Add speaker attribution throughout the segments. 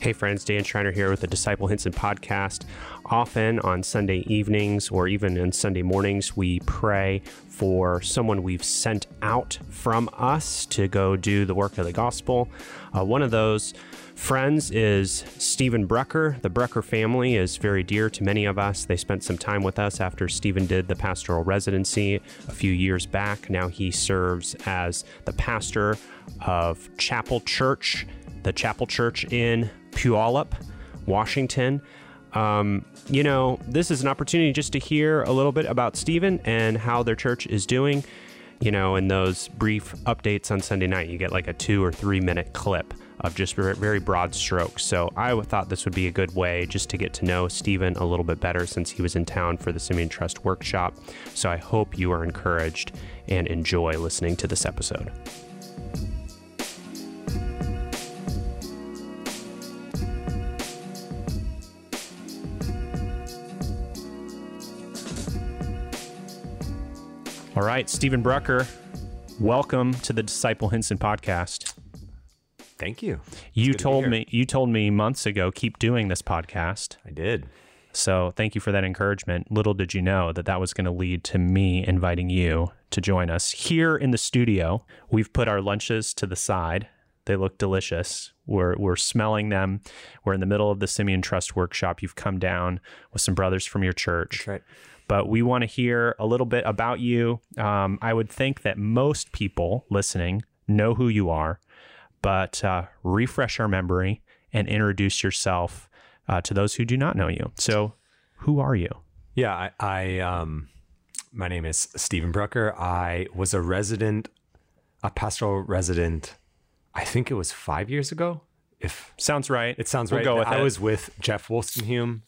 Speaker 1: Hey, friends, Dan Schreiner here with the Disciple Hinson podcast. Often on Sunday evenings or even on Sunday mornings, we pray for someone we've sent out from us to go do the work of the gospel. Uh, one of those friends is Stephen Brecker. The Brecker family is very dear to many of us. They spent some time with us after Stephen did the pastoral residency a few years back. Now he serves as the pastor of Chapel Church, the Chapel Church in Puyallup, Washington. Um, you know, this is an opportunity just to hear a little bit about Stephen and how their church is doing. You know, in those brief updates on Sunday night, you get like a two or three minute clip of just very broad strokes. So I thought this would be a good way just to get to know Stephen a little bit better since he was in town for the Simeon Trust workshop. So I hope you are encouraged and enjoy listening to this episode. All right, Stephen Brucker, welcome to the Disciple Hinson podcast.
Speaker 2: Thank you.
Speaker 1: You told me you told me months ago keep doing this podcast.
Speaker 2: I did.
Speaker 1: So thank you for that encouragement. Little did you know that that was going to lead to me inviting you to join us here in the studio. We've put our lunches to the side. They look delicious. We're we're smelling them. We're in the middle of the Simeon Trust workshop. You've come down with some brothers from your church.
Speaker 2: Right
Speaker 1: but we want to hear a little bit about you. Um, I would think that most people listening know who you are, but uh, refresh our memory and introduce yourself uh, to those who do not know you. So, who are you?
Speaker 2: Yeah, I, I um, my name is Stephen Brucker. I was a resident, a pastoral resident. I think it was five years ago. If
Speaker 1: sounds right,
Speaker 2: it sounds we'll right. I it. was with Jeff Wolstenhume,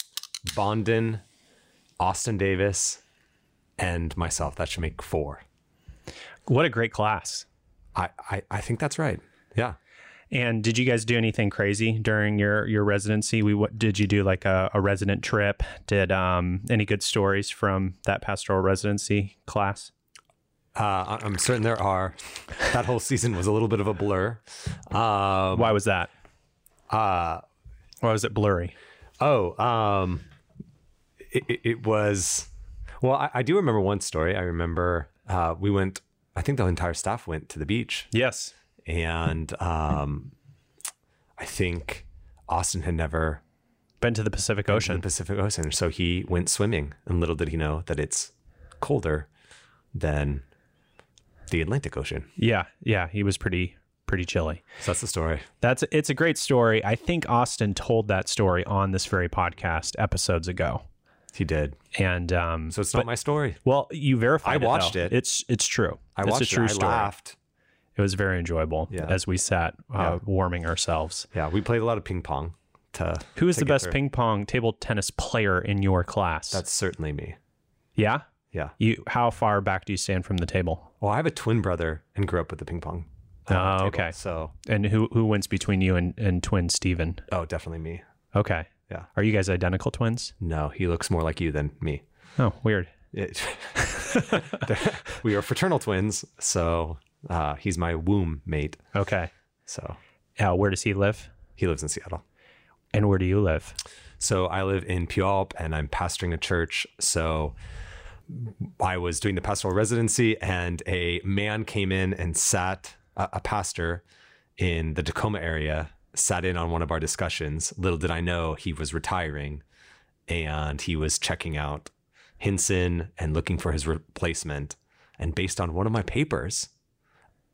Speaker 2: Bondin, Austin Davis, and myself. That should make four.
Speaker 1: What a great class.
Speaker 2: I, I, I think that's right. Yeah.
Speaker 1: And did you guys do anything crazy during your your residency? We what did you do like a, a resident trip? Did um any good stories from that pastoral residency class?
Speaker 2: Uh, I'm certain there are. That whole season was a little bit of a blur.
Speaker 1: Um, Why was that? Uh, Why was it blurry?
Speaker 2: Oh, um, it, it, was well I, I, do remember one story i remember uh, we went i think the entire staff went to the beach
Speaker 1: yes
Speaker 2: and um, i think austin had never
Speaker 1: been to the pacific ocean
Speaker 2: the pacific ocean so he went swimming and little did he know that it's colder than the atlantic ocean
Speaker 1: yeah yeah he was pretty pretty chilly.
Speaker 2: So that's the story.
Speaker 1: That's it's a great story. I think Austin told that story on this very podcast episodes ago.
Speaker 2: He did,
Speaker 1: and um,
Speaker 2: so it's not my story.
Speaker 1: Well, you verified.
Speaker 2: I watched
Speaker 1: it,
Speaker 2: it.
Speaker 1: It's it's true.
Speaker 2: I
Speaker 1: it's
Speaker 2: watched a true
Speaker 1: it. I
Speaker 2: story. laughed.
Speaker 1: It was very enjoyable yeah. as we sat uh, yeah. warming ourselves.
Speaker 2: Yeah, we played a lot of ping pong. To
Speaker 1: who is
Speaker 2: to
Speaker 1: the best
Speaker 2: through.
Speaker 1: ping pong table tennis player in your class?
Speaker 2: That's certainly me.
Speaker 1: Yeah.
Speaker 2: Yeah.
Speaker 1: You how far back do you stand from the table?
Speaker 2: Well, I have a twin brother and grew up with the ping pong.
Speaker 1: Uh, oh, okay.
Speaker 2: So
Speaker 1: and who who wins between you and, and twin Steven?
Speaker 2: Oh, definitely me.
Speaker 1: Okay.
Speaker 2: Yeah.
Speaker 1: Are you guys identical twins?
Speaker 2: No, he looks more like you than me.
Speaker 1: Oh, weird.
Speaker 2: It, we are fraternal twins, so uh, he's my womb mate.
Speaker 1: Okay.
Speaker 2: So,
Speaker 1: uh, where does he live?
Speaker 2: He lives in Seattle.
Speaker 1: And where do you live?
Speaker 2: So I live in Puyallup, and I'm pastoring a church. So I was doing the pastoral residency, and a man came in and sat a, a pastor in the Tacoma area sat in on one of our discussions. Little did I know he was retiring and he was checking out Hinson and looking for his replacement. And based on one of my papers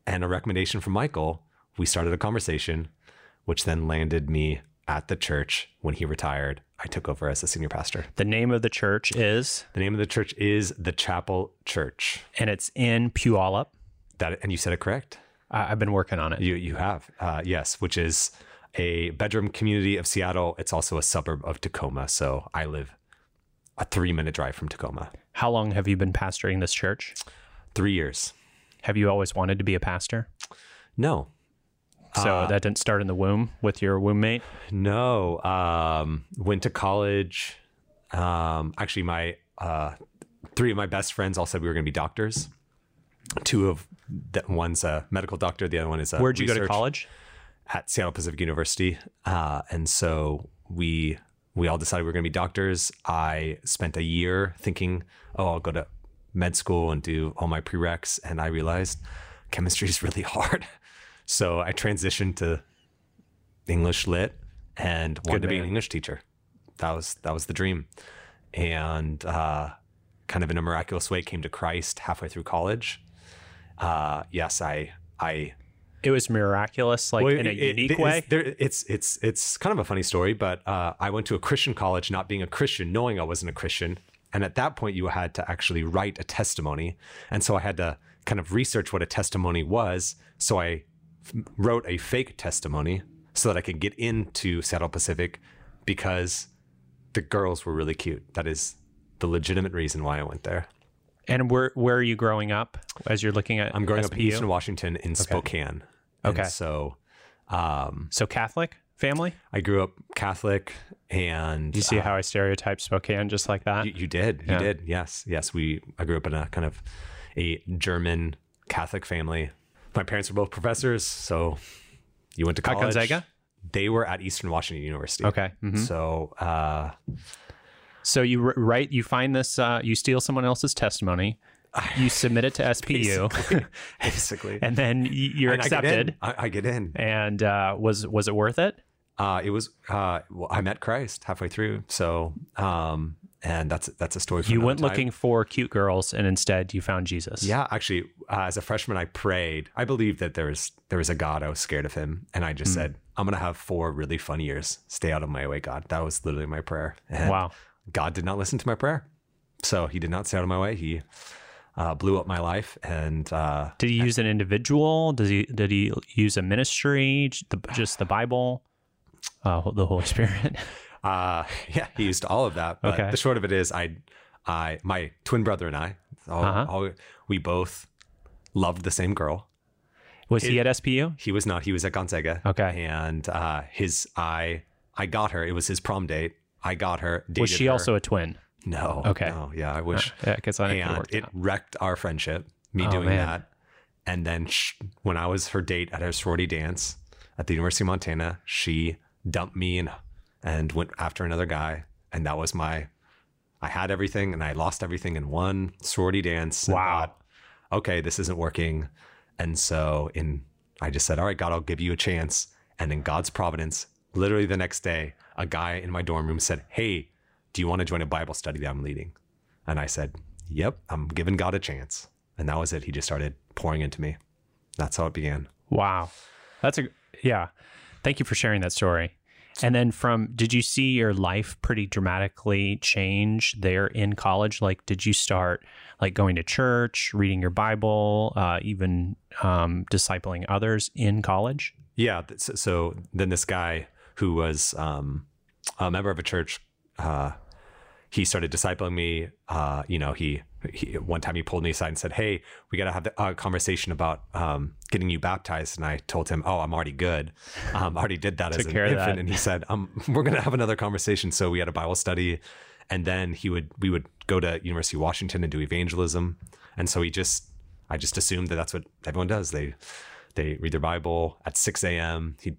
Speaker 2: and a recommendation from Michael, we started a conversation, which then landed me at the church when he retired. I took over as the senior pastor.
Speaker 1: The name of the church is?
Speaker 2: The name of the church is the Chapel Church.
Speaker 1: And it's in Puyallup.
Speaker 2: That and you said it correct.
Speaker 1: I've been working on it.
Speaker 2: You you have, uh, yes, which is a bedroom community of Seattle. It's also a suburb of Tacoma. So I live a three minute drive from Tacoma.
Speaker 1: How long have you been pastoring this church?
Speaker 2: Three years.
Speaker 1: Have you always wanted to be a pastor?
Speaker 2: No.
Speaker 1: So uh, that didn't start in the womb with your womb mate?
Speaker 2: No. Um, went to college. Um, actually, my uh, three of my best friends all said we were going to be doctors. Two of that one's a medical doctor, the other one is a
Speaker 1: Where'd you go to college?
Speaker 2: at Seattle Pacific University, uh, and so we we all decided we were going to be doctors. I spent a year thinking, oh, I'll go to med school and do all my prereqs, and I realized chemistry is really hard. So I transitioned to English lit and wanted to be an. English teacher. That was that was the dream, and uh, kind of in a miraculous way came to Christ halfway through college. Uh, yes, I I
Speaker 1: It was miraculous, like
Speaker 2: well,
Speaker 1: in a
Speaker 2: it-
Speaker 1: unique
Speaker 2: it-
Speaker 1: way.
Speaker 2: It's, there, it's it's it's kind of a funny story, but uh, I went to a Christian college, not being a Christian, knowing I wasn't a Christian, and at that point, you had to actually write a testimony, and so I had to kind of research what a testimony was. So I wrote a fake testimony so that I could get into Seattle Pacific because the girls were really cute. That is the legitimate reason why I went there.
Speaker 1: And where where are you growing up as you're looking at
Speaker 2: I'm growing up in Eastern Washington in Spokane. And
Speaker 1: Okay.
Speaker 2: so um,
Speaker 1: So Catholic family?
Speaker 2: I grew up Catholic, and
Speaker 1: you see
Speaker 2: uh,
Speaker 1: how I stereotype Spokane just like that?
Speaker 2: you, you did, you
Speaker 1: Yeah.
Speaker 2: did, yes, yes. We I grew up in a kind of a German Catholic family. My parents were both professors, so you went to
Speaker 1: At
Speaker 2: college.
Speaker 1: Gonzaga?
Speaker 2: They were at Eastern Washington University.
Speaker 1: Okay. mhm.
Speaker 2: So uh,
Speaker 1: So you wr- write, you find this, uh, you steal someone else's testimony, you submit it to SPU,
Speaker 2: basically,
Speaker 1: and then you're
Speaker 2: And I get
Speaker 1: accepted.
Speaker 2: I, I get in.
Speaker 1: And uh, was was it worth it?
Speaker 2: Uh, it was uh, well, I met Christ halfway through. So um, and that's that's a story. For
Speaker 1: You went
Speaker 2: time.
Speaker 1: looking for cute girls, and instead you found Jesus.
Speaker 2: Yeah, actually, uh, as a freshman, I prayed. I believed that there was there was a God. I was scared of him, and I just said, "I'm gonna have four really fun years. Stay out of my way, God." That was literally my prayer. And
Speaker 1: Wow.
Speaker 2: God did not listen to my prayer, so He did not stay out of my way. He uh, blew up my life, and uh,
Speaker 1: Did he use an individual? Does he did he use a ministry? The, just the Bible, uh, the Holy Spirit.
Speaker 2: uh, yeah, He used all of that. But
Speaker 1: Okay.
Speaker 2: the short of it is, I, I, my twin brother and I, all,
Speaker 1: Uh-huh.
Speaker 2: all, we both loved the same girl.
Speaker 1: Was he at SPU?
Speaker 2: He was not. He was at Gonzaga.
Speaker 1: Okay.
Speaker 2: And uh, his I I got her. It was his prom date. I got her.
Speaker 1: Was she
Speaker 2: her.
Speaker 1: also a twin?
Speaker 2: No.
Speaker 1: Okay.
Speaker 2: No. Yeah. I wish.
Speaker 1: Yeah, I guess I
Speaker 2: and it
Speaker 1: out.
Speaker 2: wrecked our friendship. Me
Speaker 1: Oh,
Speaker 2: doing
Speaker 1: man.
Speaker 2: that. And then sh- when I was her date at her sorority dance at the University of Montana, she dumped me and and went after another guy. And that was my. I had everything and I lost everything in one sorority dance.
Speaker 1: Wow.
Speaker 2: thought, okay, this isn't working. And so in I just said, all right, God, I'll give you a chance. And in God's providence, literally the next day, a guy in my dorm room said, Hey, do you want to join a Bible study that I'm leading? And I said, Yep, I'm giving God a chance. And that was it. He just started pouring into me. That's how it began.
Speaker 1: Wow, that's a yeah. Thank you for sharing that story. And then from did you see your life pretty dramatically change there in college? Like, did you start like going to church, reading your Bible, uh, even um, discipling others in college?
Speaker 2: Yeah. So, so then this guy who was um, a member of a church, uh, he started discipling me. Uh, you know, he, he one time he pulled me aside and said, "Hey, we got to have the- a conversation about um, getting you baptized." And I told him, "Oh, I'm already good. Um, I already did that as an infant."
Speaker 1: that.
Speaker 2: And he said, um, "We're going to have another conversation." So we had a Bible study, and then he would we would go to University of Washington and do evangelism. And so he just, I just assumed that that's what everyone does. They they read their Bible at 6 a.m. He'd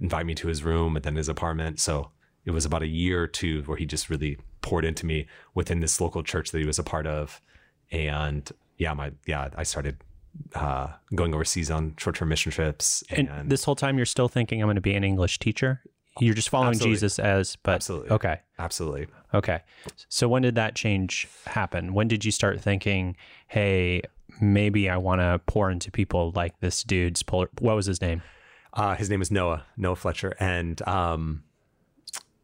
Speaker 2: invite me to his room and then his apartment. So it was about a year or two where he just really poured into me within this local church that he was a part of. And yeah, my yeah, I started uh, going overseas on short-term mission trips. And,
Speaker 1: And this whole time, you're still thinking I'm going to be an English teacher. You're just following
Speaker 2: Absolutely.
Speaker 1: Jesus as, but
Speaker 2: Absolutely.
Speaker 1: okay,
Speaker 2: absolutely.
Speaker 1: okay. So when did that change happen? When did you start thinking, hey, maybe I want to pour into people like this dude's polar? What was his name?
Speaker 2: Uh, his name is Noah, Noah Fletcher. And um,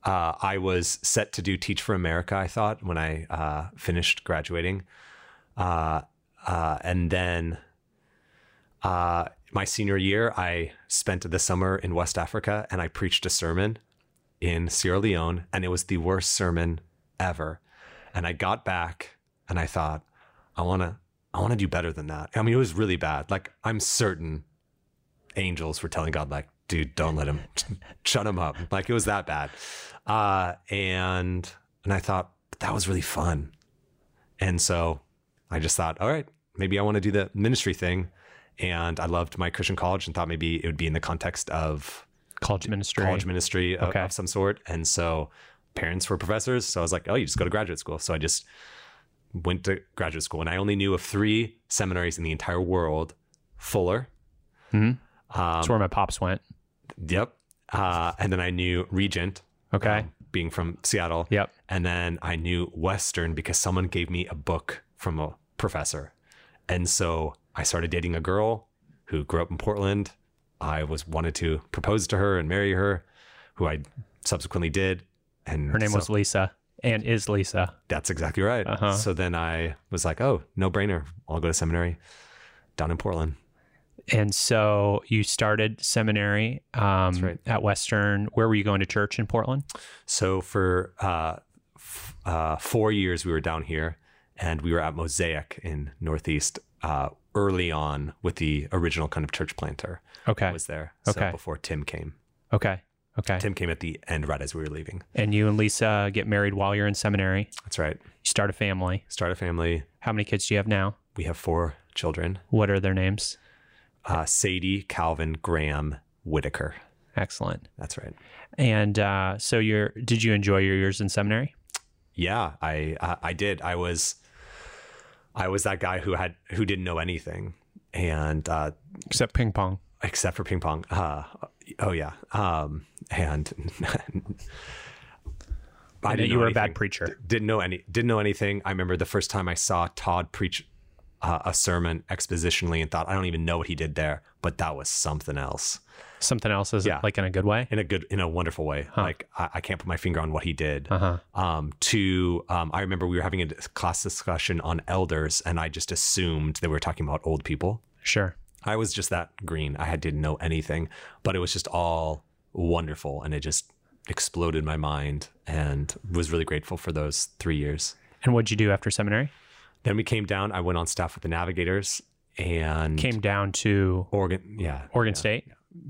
Speaker 2: uh, I was set to do Teach for America, I thought, when I uh, finished graduating. Uh, uh, and then uh, my senior year, I spent the summer in West Africa and I preached a sermon in Sierra Leone, and it was the worst sermon ever. And I got back and I thought, I want to. I want to do better than that. I mean, it was really bad. Like, I'm certain angels were telling God, like, dude, don't let him, shut him up. Like, it was that bad. Uh, and and I thought that was really fun. And so I just thought, all right, maybe I want to do the ministry thing. and I loved my Christian college and thought maybe it would be in the context of
Speaker 1: College ministry.
Speaker 2: college ministry of,
Speaker 1: Okay.
Speaker 2: of some sort. And so parents were professors. So I was like, oh, you just go to graduate school. So I just went to graduate school and I only knew of three seminaries in the entire world Fuller.
Speaker 1: Mhm.
Speaker 2: Um,
Speaker 1: That's where my pops went.
Speaker 2: Yep. Uh, and then I knew Regent.
Speaker 1: Okay.
Speaker 2: um, being from Seattle.
Speaker 1: Yep.
Speaker 2: And then I knew Western because someone gave me a book from a professor. And so I started dating a girl who grew up in Portland. I was wanted to propose to her and marry her, who I subsequently did. And
Speaker 1: Her name
Speaker 2: so-
Speaker 1: was Lisa and is Lisa.
Speaker 2: That's exactly right.
Speaker 1: Uh-huh.
Speaker 2: So then I was like, oh, no brainer. I'll go to seminary down in Portland.
Speaker 1: And so you started seminary um,
Speaker 2: right.
Speaker 1: at Western. Where were you going to church in Portland?
Speaker 2: So for uh, f- uh, four years, we were down here and we were at Mosaic in Northeast uh, early on with the original kind of church planter
Speaker 1: Okay.
Speaker 2: was there.
Speaker 1: Okay.
Speaker 2: Before Tim came.
Speaker 1: Okay. Okay.
Speaker 2: Tim came at the end right as we were leaving.
Speaker 1: And you and Lisa get married while you're in seminary.
Speaker 2: That's right.
Speaker 1: You start a family.
Speaker 2: Start a family.
Speaker 1: How many kids do you have now?
Speaker 2: We have four children
Speaker 1: What are their names?
Speaker 2: Uh, Sadie, Calvin, Graham, Whitaker.
Speaker 1: Excellent.
Speaker 2: That's right.
Speaker 1: And uh, so you're did you enjoy your years in seminary?
Speaker 2: Yeah, I I, I did. I was I was that guy who had who didn't know anything, and uh,
Speaker 1: Except ping pong.
Speaker 2: except for ping pong. Uh, oh yeah, um, and
Speaker 1: I
Speaker 2: didn't
Speaker 1: you were a bad
Speaker 2: anything.
Speaker 1: preacher.
Speaker 2: Didn't know any. Didn't know anything. I remember the first time I saw Todd preach uh, a sermon expositionally, and thought I don't even know what he did there, but that was something else
Speaker 1: Something else is
Speaker 2: Yeah.
Speaker 1: like in a good way.
Speaker 2: in a good, in a wonderful way. Like I, I can't put my finger on what he did.
Speaker 1: Uh huh.
Speaker 2: um, to um, I remember we were having a class discussion on elders, and I just assumed they were talking about old people.
Speaker 1: Sure.
Speaker 2: I was just that green. I didn't know anything, but it was just all wonderful, and it just exploded my mind, and was really grateful for those three years.
Speaker 1: And what'd you do after seminary?
Speaker 2: Then we came down. I went on staff with the Navigators, and
Speaker 1: Came down to
Speaker 2: Oregon. Yeah,
Speaker 1: Oregon
Speaker 2: yeah.
Speaker 1: State.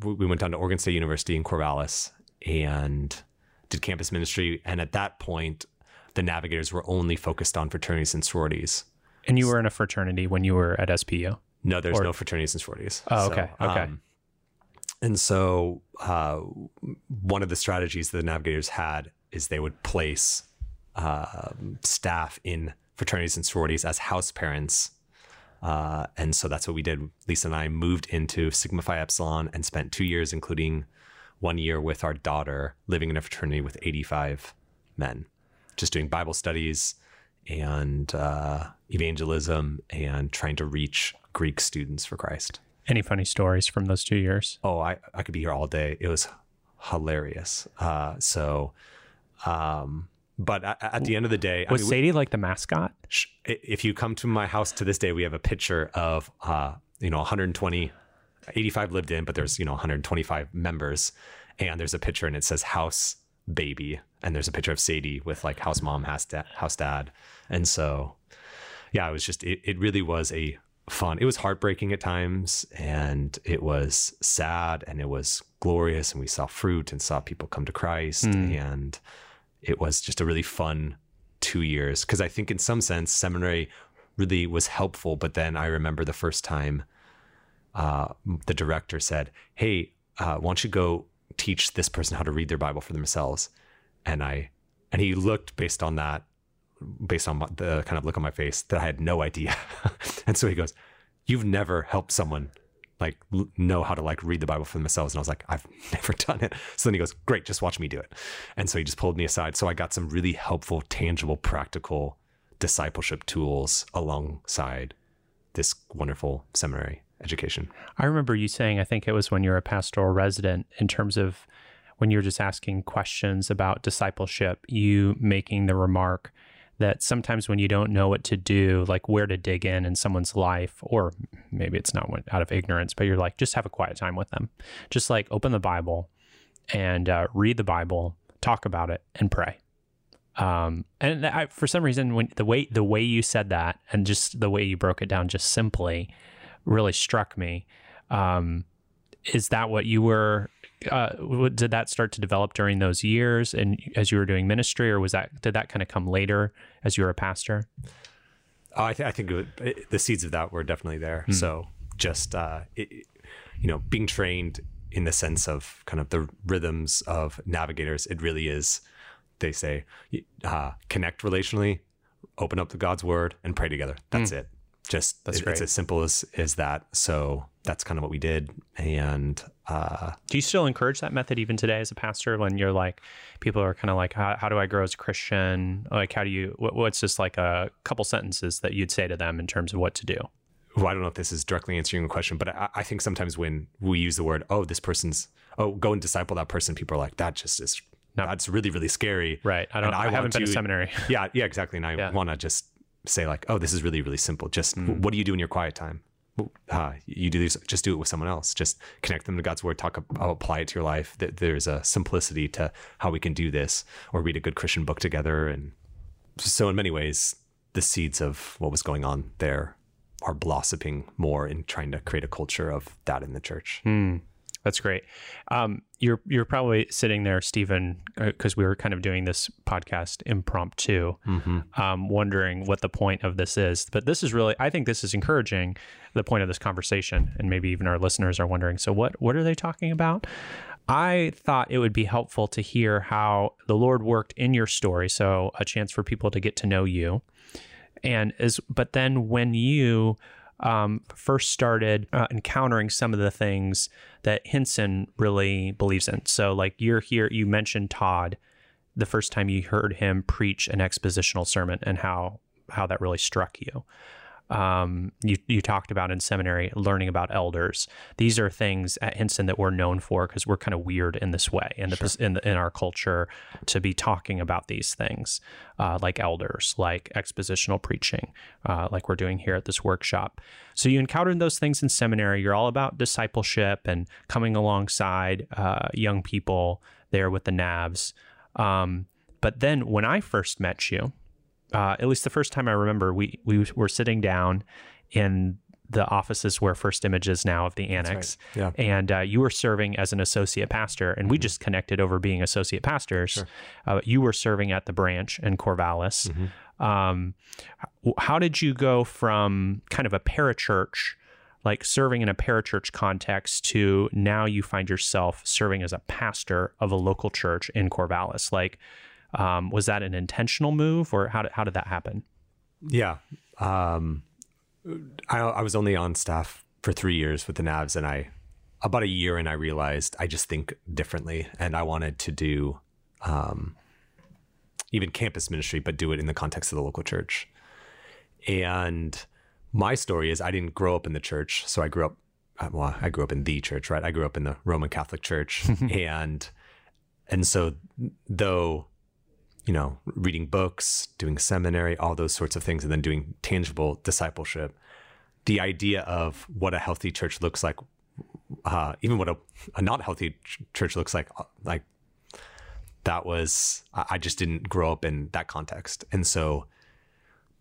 Speaker 2: we we went down to Oregon State University in Corvallis and did campus ministry. And at that point, the Navigators were only focused on fraternities and sororities.
Speaker 1: And you were in a fraternity when you were at SPU.
Speaker 2: No, there's
Speaker 1: Or-
Speaker 2: no fraternities and sororities.
Speaker 1: Oh, okay, okay.
Speaker 2: and so uh, one of the strategies that the Navigators had is they would place um staff in fraternities and sororities as house parents. Uh, and so that's what we did. Lisa and I moved into Sigma Phi Epsilon and spent two years, including one year with our daughter, living in a fraternity with 85 men, just doing Bible studies and uh, evangelism and trying to reach Greek students for Christ.
Speaker 1: Any funny stories from those two years?
Speaker 2: Oh, I, I could be here all day. It was hilarious. Uh, so, um, but at, the end of the day,
Speaker 1: Was
Speaker 2: I mean,
Speaker 1: Sadie like the mascot?
Speaker 2: if you come to my house to this day, we have a picture of, uh, you know, 120, 85 lived in, but there's, you know, 125 members. And there's a picture and it says house baby. And there's a picture of Sadie with like house mom, house dad, house dad. And so, yeah, it was just, it, it really was a fun, it was heartbreaking at times and it was sad and it was glorious. And we saw fruit and saw people come to Christ. And it was just a really fun two years because I think in some sense seminary really was helpful. But then I remember the first time uh, the director said, "Hey, uh, why don't you go teach this person how to read their Bible for themselves?" And I and he looked based on that, based on the kind of look on my face that I had no idea. and so he goes, "You've never helped someone." Like know how to like read the Bible for themselves, and I was like, I've never done it. So then he goes, "Great, just watch me do it." And so he just pulled me aside. So I got some really helpful, tangible, practical discipleship tools alongside this wonderful seminary education.
Speaker 1: I remember you saying, I think it was when you were a pastoral resident, in terms of when you were just asking questions about discipleship, you making the remark that sometimes when you don't know what to do, like where to dig in in someone's life, or maybe it's not out of ignorance, but you're like, just have a quiet time with them. Just like open the Bible and uh, read the Bible, talk about it, and pray. Um, and I, for some reason, when the way the way you said that, and just the way you broke it down, just simply, really struck me. Um, is that what you were? Uh, did that start to develop during those years, and as you were doing ministry, or was that did that kind of come later as you were a pastor?
Speaker 2: Oh, I, th- I think it would, it, the seeds of that were definitely there. So just uh, it, you know being trained in the sense of kind of the rhythms of navigators. It really is. They say uh, connect relationally, open up the God's word, and pray together. That's mm. it. Just that's it, it's as simple as as that. So that's kind of what we did. And uh,
Speaker 1: do you still encourage that method even today as a pastor when you're like, people are kind of like, how, how do I grow as a Christian? Like, how do you, what, what's just like a couple sentences that you'd say to them in terms of what to do?
Speaker 2: Well, I don't know if this is directly answering a question, but I, I think sometimes when we use the word, oh, this person's, oh, go and disciple that person, people are like, that just is, no. that's really, really scary.
Speaker 1: Right. I don't, I, I haven't been to seminary.
Speaker 2: yeah. Yeah, exactly. And I yeah. want to just say like, oh, this is really, really simple. Just mm. what do you do in your quiet time? Uh, you do this, just do it with someone else. Just connect them to God's word. Talk, I'll apply it to your life. That there's a simplicity to how we can do this, or read a good Christian book together. And so, in many ways, the seeds of what was going on there are blossoming more in trying to create a culture of that in the church.
Speaker 1: Mm. That's great. Um, you're you're probably sitting there, Stephen, because uh, we were kind of doing this podcast impromptu, mm-hmm. um, wondering what the point of this is. But this is really, I think, this is encouraging. The point of this conversation, and maybe even our listeners are wondering. So, what what are they talking about? I thought it would be helpful to hear how the Lord worked in your story. So, a chance for people to get to know you, and as but then when you um, first started uh, encountering some of the things that Hinson really believes in. So, like you're here, you mentioned Todd the first time you heard him preach an expositional sermon and how how that really struck you um, you, you talked about in seminary, learning about elders. These are things at Hinson that we're known for because we're kind of weird in this way in, the, sure. in, the, in our culture to be talking about these things, uh, like elders, like expositional preaching, uh, like we're doing here at this workshop. So you encountered those things in seminary. You're all about discipleship and coming alongside uh, young people there with the Navs. Um, but then when I first met you, uh, at least the first time I remember, we we were sitting down in the offices where First Image is now of the annex. Right. Yeah. And uh, you were serving as an associate pastor, and we mm-hmm. just connected over being associate pastors. Sure. Uh, you were serving at the branch in Corvallis. Mm-hmm. Um, how did you go from kind of a parachurch, like serving in a parachurch context, to now you find yourself serving as a pastor of a local church in Corvallis? Like, um, was that an intentional move, or how did how did that happen?
Speaker 2: Yeah, um, I, I was only on staff for three years with the Navs, and I about a year and I realized I just think differently, and I wanted to do um, even campus ministry, but do it in the context of the local church. And my story is I didn't grow up in the church, so I grew up. Uh, well, I grew up in the church, right? I grew up in the Roman Catholic Church, and and so though you know, reading books, doing seminary, all those sorts of things, and then doing tangible discipleship. The idea of what a healthy church looks like, uh, even what a, a not healthy ch- church looks like, uh, like that was, I just didn't grow up in that context. And so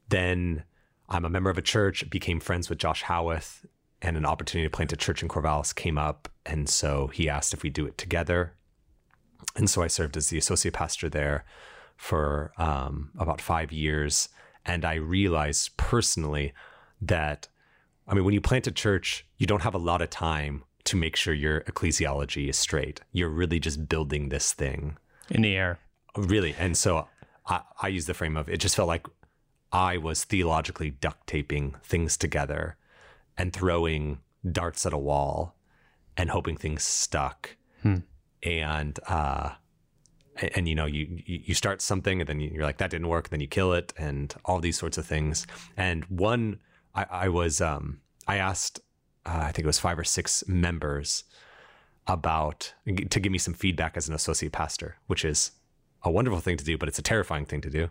Speaker 2: then I'm a member of a church, became friends with Josh Howarth, and an opportunity to plant a church in Corvallis came up. And so he asked if we do it together. And so I served as the associate pastor there for um, about five years. And I realized personally that, I mean, when you plant a church, you don't have a lot of time to make sure your ecclesiology is straight. You're really just building this thing
Speaker 1: in the air.
Speaker 2: Really. And so I, I use the frame of it just felt like I was theologically duct taping things together and throwing darts at a wall and hoping things stuck. Hmm. And uh, and, and, you know you you start something and then you're like that didn't work then you kill it and all these sorts of things. And one i, I was um, i asked uh, i think it was five or six members about to give me some feedback as an associate pastor which is a wonderful thing to do but it's a terrifying thing to do.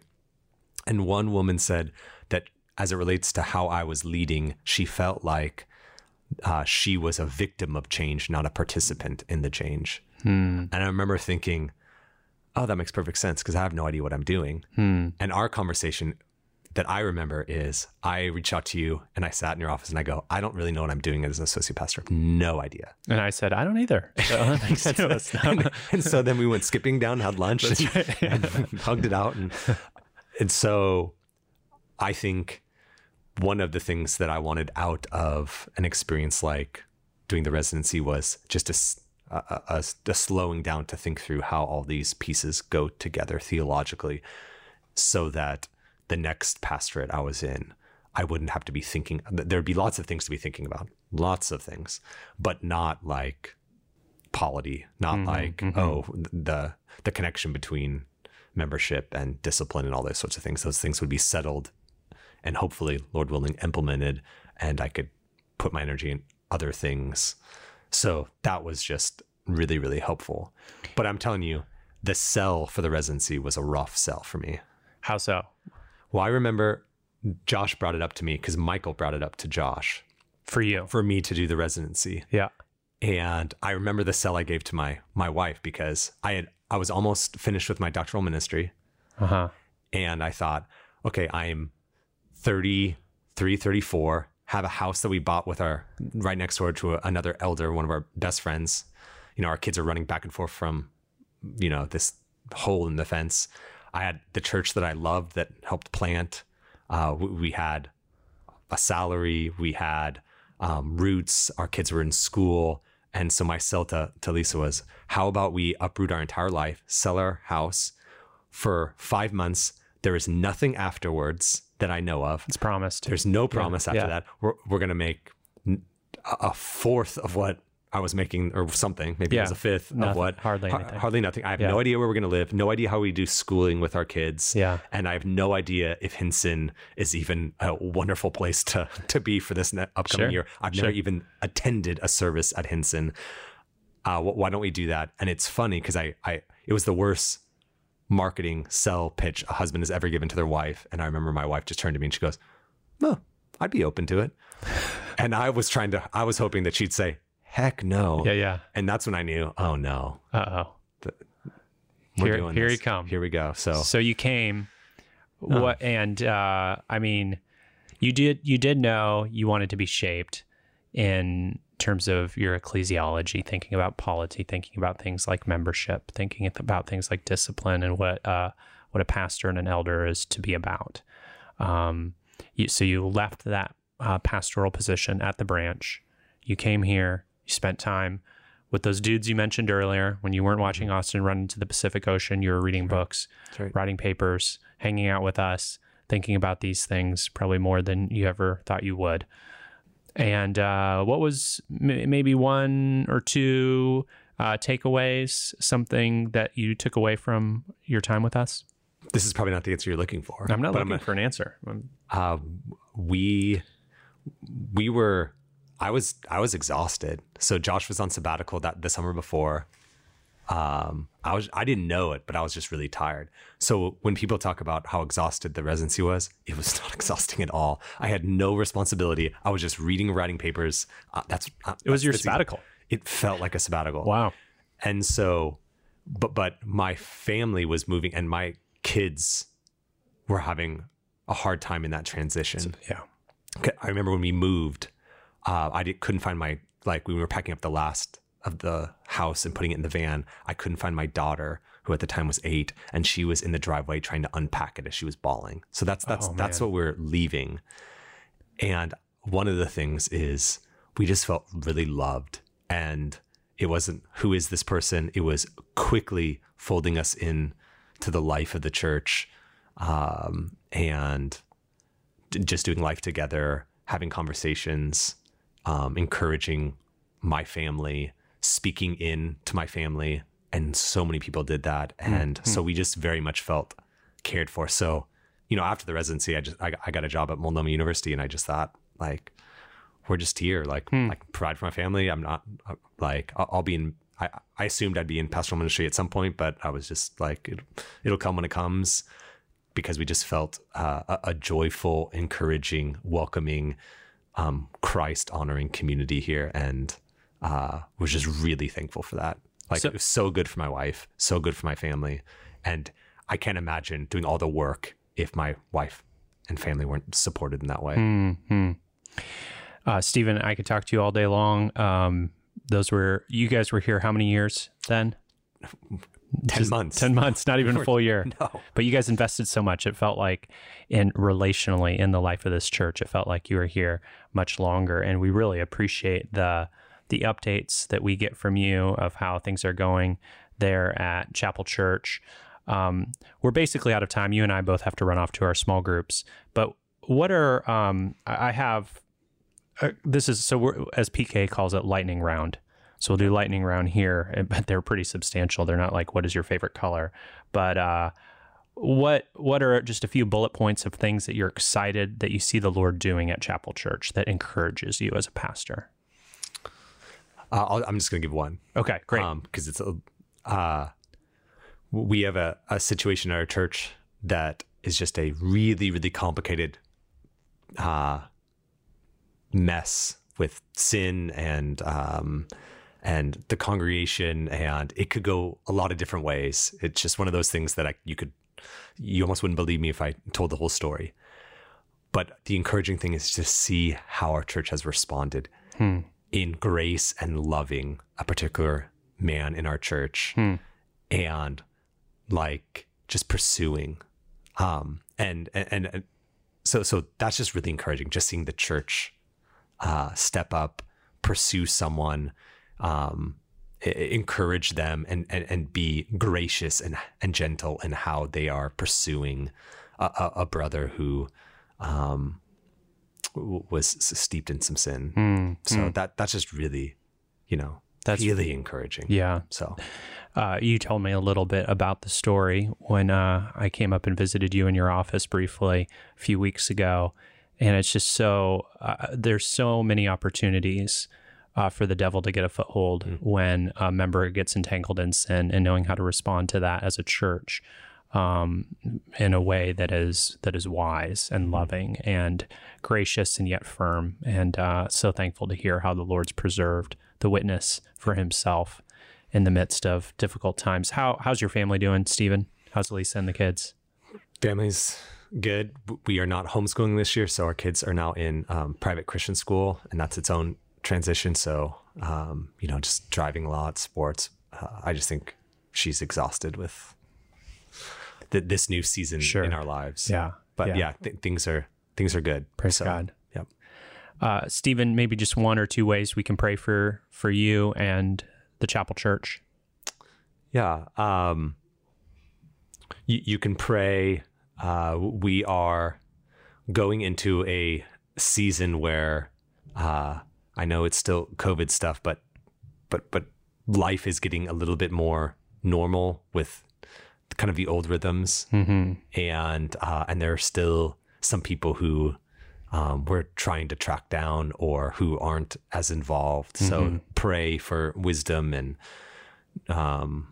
Speaker 2: And one woman said that as it relates to how i was leading she felt like uh, she was a victim of change not a participant in the change. Hmm. and i remember thinking oh, that makes perfect sense because I have no idea what I'm doing. Hmm. And our conversation that I remember is I reached out to you and I sat in your office and I go, I don't really know what I'm doing as an associate pastor. No idea.
Speaker 1: And I said, I don't either. So
Speaker 2: and, and, so then we went skipping down, had lunch, and, right. and, hugged it out. And, and so I think one of the things that I wanted out of an experience like doing the residency was just a, a, a, a slowing down to think through how all these pieces go together theologically so that the next pastorate I was in, I wouldn't have to be thinking, there'd be lots of things to be thinking about, lots of things, but not like polity, not mm-hmm, like, mm-hmm. oh, the, the connection between membership and discipline and all those sorts of things. Those things would be settled and hopefully, Lord willing, implemented, and I could put my energy in other things. So that was just really, really helpful. But I'm telling you, the sell for the residency was a rough sell for me.
Speaker 1: How so?
Speaker 2: Well, I remember Josh brought it up to me because Michael brought it up to Josh.
Speaker 1: For you.
Speaker 2: For me to do the residency.
Speaker 1: Yeah.
Speaker 2: And I remember the sell I gave to my my wife because I had I was almost finished with my doctoral ministry.
Speaker 1: Uh-huh.
Speaker 2: And I thought, okay, I'm 33, 34, have a house that we bought with our right next door to a, another elder, one of our best friends. You know, our kids are running back and forth from, you know, this hole in the fence. I had the church that I loved that helped plant. Uh, we, we, had a salary. We had um, roots. Our kids were in school. And so my sell to, to Lisa was, how about we uproot our entire life, sell our house for five months. There is nothing afterwards that I know of.
Speaker 1: It's promised.
Speaker 2: There's no promise yeah. after yeah. that. We're, we're going to make a fourth of what I was making, or something. Maybe yeah. it was a fifth
Speaker 1: nothing,
Speaker 2: of what.
Speaker 1: Hardly anything.
Speaker 2: Hardly nothing. I have no idea where we're going to live. No idea how we do schooling with our kids.
Speaker 1: Yeah.
Speaker 2: And I have no idea if Hinson is even a wonderful place to to be for this upcoming sure. year. I've sure. never even attended a service at Hinson. Uh, why don't we do that? And it's funny because I, I, it was the worst marketing sell pitch a husband has ever given to their wife. And I remember my wife just turned to me and she goes, No, I'd be open to it. and I was trying to, I was hoping that she'd say, Heck no.
Speaker 1: Yeah, yeah.
Speaker 2: And that's when I knew, oh no.
Speaker 1: Uh oh. Here, here you come.
Speaker 2: Here we go. So,
Speaker 1: so you came. Oh. What and uh, I mean, you did you did know you wanted to be shaped in terms of your ecclesiology, thinking about polity, thinking about things like membership, thinking about things like discipline and what uh, what a pastor and an elder is to be about. Um, you, so you left that uh, pastoral position at the branch. You came here. You spent time with those dudes you mentioned earlier when you weren't watching mm-hmm. Austin run into the Pacific Ocean. You were reading books, right. writing papers, hanging out with us, thinking about these things probably more than you ever thought you would. And uh, what was m- maybe one or two uh, takeaways, something that you took away from your time with us?
Speaker 2: This is probably not the answer you're looking for.
Speaker 1: I'm not looking I'm, for an answer.
Speaker 2: Uh, we we were I was I was exhausted. So Josh was on sabbatical that the summer before um, I was I didn't know it, but I was just really tired. So when people talk about how exhausted the residency was, it was not exhausting at all. I had no responsibility. I was just reading, writing papers. Uh, that's uh,
Speaker 1: it was your sabbatical.
Speaker 2: It felt like a sabbatical.
Speaker 1: Wow.
Speaker 2: And so, but but my family was moving, and my kids were having a hard time in that transition. So,
Speaker 1: yeah.
Speaker 2: I remember when we moved, uh, I did, couldn't find my like we were packing up the last of the house and putting it in the van, I couldn't find my daughter, who at the time was eight, and she was in the driveway trying to unpack it as she was bawling. So that's that's oh, that's what we're leaving. And one of the things is we just felt really loved. And it wasn't who is this person? It was quickly folding us in to the life of the church um, and just doing life together, having conversations, um, encouraging my family speaking in to my family and so many people did that hmm. and mm-hmm. so we just very much felt cared for so you know after the residency i just i, I got a job at multnomah university and i just thought like we're just here like mm. can provide for my family i'm not uh, like I'll, I'll, be in I, I assumed i'd be in pastoral ministry at some point but i was just like it, it'll come when it comes because we just felt uh, a, a, joyful encouraging welcoming um, christ honoring community here and uh, was just really thankful for that. Like so, it was so good for my wife, so good for my family, and I can't imagine doing all the work if my wife and family weren't supported in that way.
Speaker 1: Mm-hmm. Uh, Stephen, I could talk to you all day long. Um, those were you guys were here how many years then?
Speaker 2: 10
Speaker 1: Just
Speaker 2: months.
Speaker 1: 10 months, not even a full year.
Speaker 2: No.
Speaker 1: But you guys invested so much. It felt like, in relationally in the life of this church, it felt like you were here much longer. And we really appreciate the the updates that we get from you of how things are going there at Chapel Church. Um, we're basically out of time. You and I both have to run off to our small groups. But what are um, I have uh, this is so we're, as PK calls it lightning round. So we'll do lightning round here, but they're pretty substantial. They're not like what is your favorite color, but uh, what what are just a few bullet points of things that you're excited that you see the Lord doing at Chapel Church that encourages you as a pastor?
Speaker 2: Uh, I'll, I'm just going to give one.
Speaker 1: Okay, great.
Speaker 2: because it's a uh, we have a, a situation in our church that is just a really really complicated uh, mess with sin and um, and the congregation and it could go a lot of different ways it's just one of those things that I, you could you almost wouldn't believe me if i told the whole story but the encouraging thing is to see how our church has responded in grace and loving a particular man in our church and like just pursuing um and and, and so so that's just really encouraging just seeing the church uh step up pursue someone um encourage them and, and and be gracious and and gentle in how they are pursuing a, a, a brother who um was steeped in some sin. So that that's just really you know
Speaker 1: That's-
Speaker 2: really encouraging.
Speaker 1: Yeah.
Speaker 2: so.
Speaker 1: Uh, you told me a little bit about the story when uh, I came up and visited you in your office briefly a few weeks ago, and it's just so uh, there's so many opportunities uh, for the devil to get a foothold when a member gets entangled in sin, and knowing how to respond to that as a church um, in a way that is that is wise and loving and gracious and yet firm. And uh, so thankful to hear how the Lord's preserved the witness for Himself in the midst of difficult times. How how's your family doing, Stephen? How's Lisa and the kids?
Speaker 2: Family's good. We are not homeschooling this year, so our kids are now in um, private Christian school, and that's its own transition. So, um, you know, just driving a lot, sports. Uh, I just think she's exhausted with th- this new season
Speaker 1: Sure.
Speaker 2: in our lives.
Speaker 1: Yeah,
Speaker 2: but
Speaker 1: yeah.
Speaker 2: yeah, th- things are things are good.
Speaker 1: Praise
Speaker 2: So,
Speaker 1: God.
Speaker 2: Yep.
Speaker 1: Uh, Stephen, maybe just one or two ways we can pray for for you and the Chapel Church.
Speaker 2: Yeah. Um, you, you can pray. Uh, we are going into a season where uh, I know it's still COVID stuff, but but but life is getting a little bit more normal with kind of the old rhythms,
Speaker 1: Mm-hmm.
Speaker 2: and uh, and there are still some people who um, we're trying to track down or who aren't as involved. So pray for wisdom and um,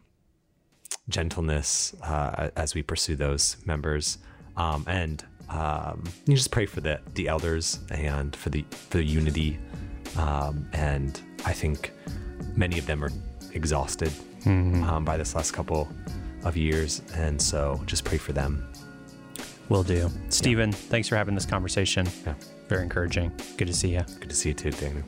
Speaker 2: gentleness uh, as we pursue those members, um, and um, you just pray for the the elders and for the for the unity. Um, and I think many of them are exhausted um, by this last couple of years, and so just pray for them.
Speaker 1: Will do. Stephen, thanks for having this conversation.
Speaker 2: Yeah.
Speaker 1: Very encouraging. Good to see you.
Speaker 2: Good to see you too, Daniel.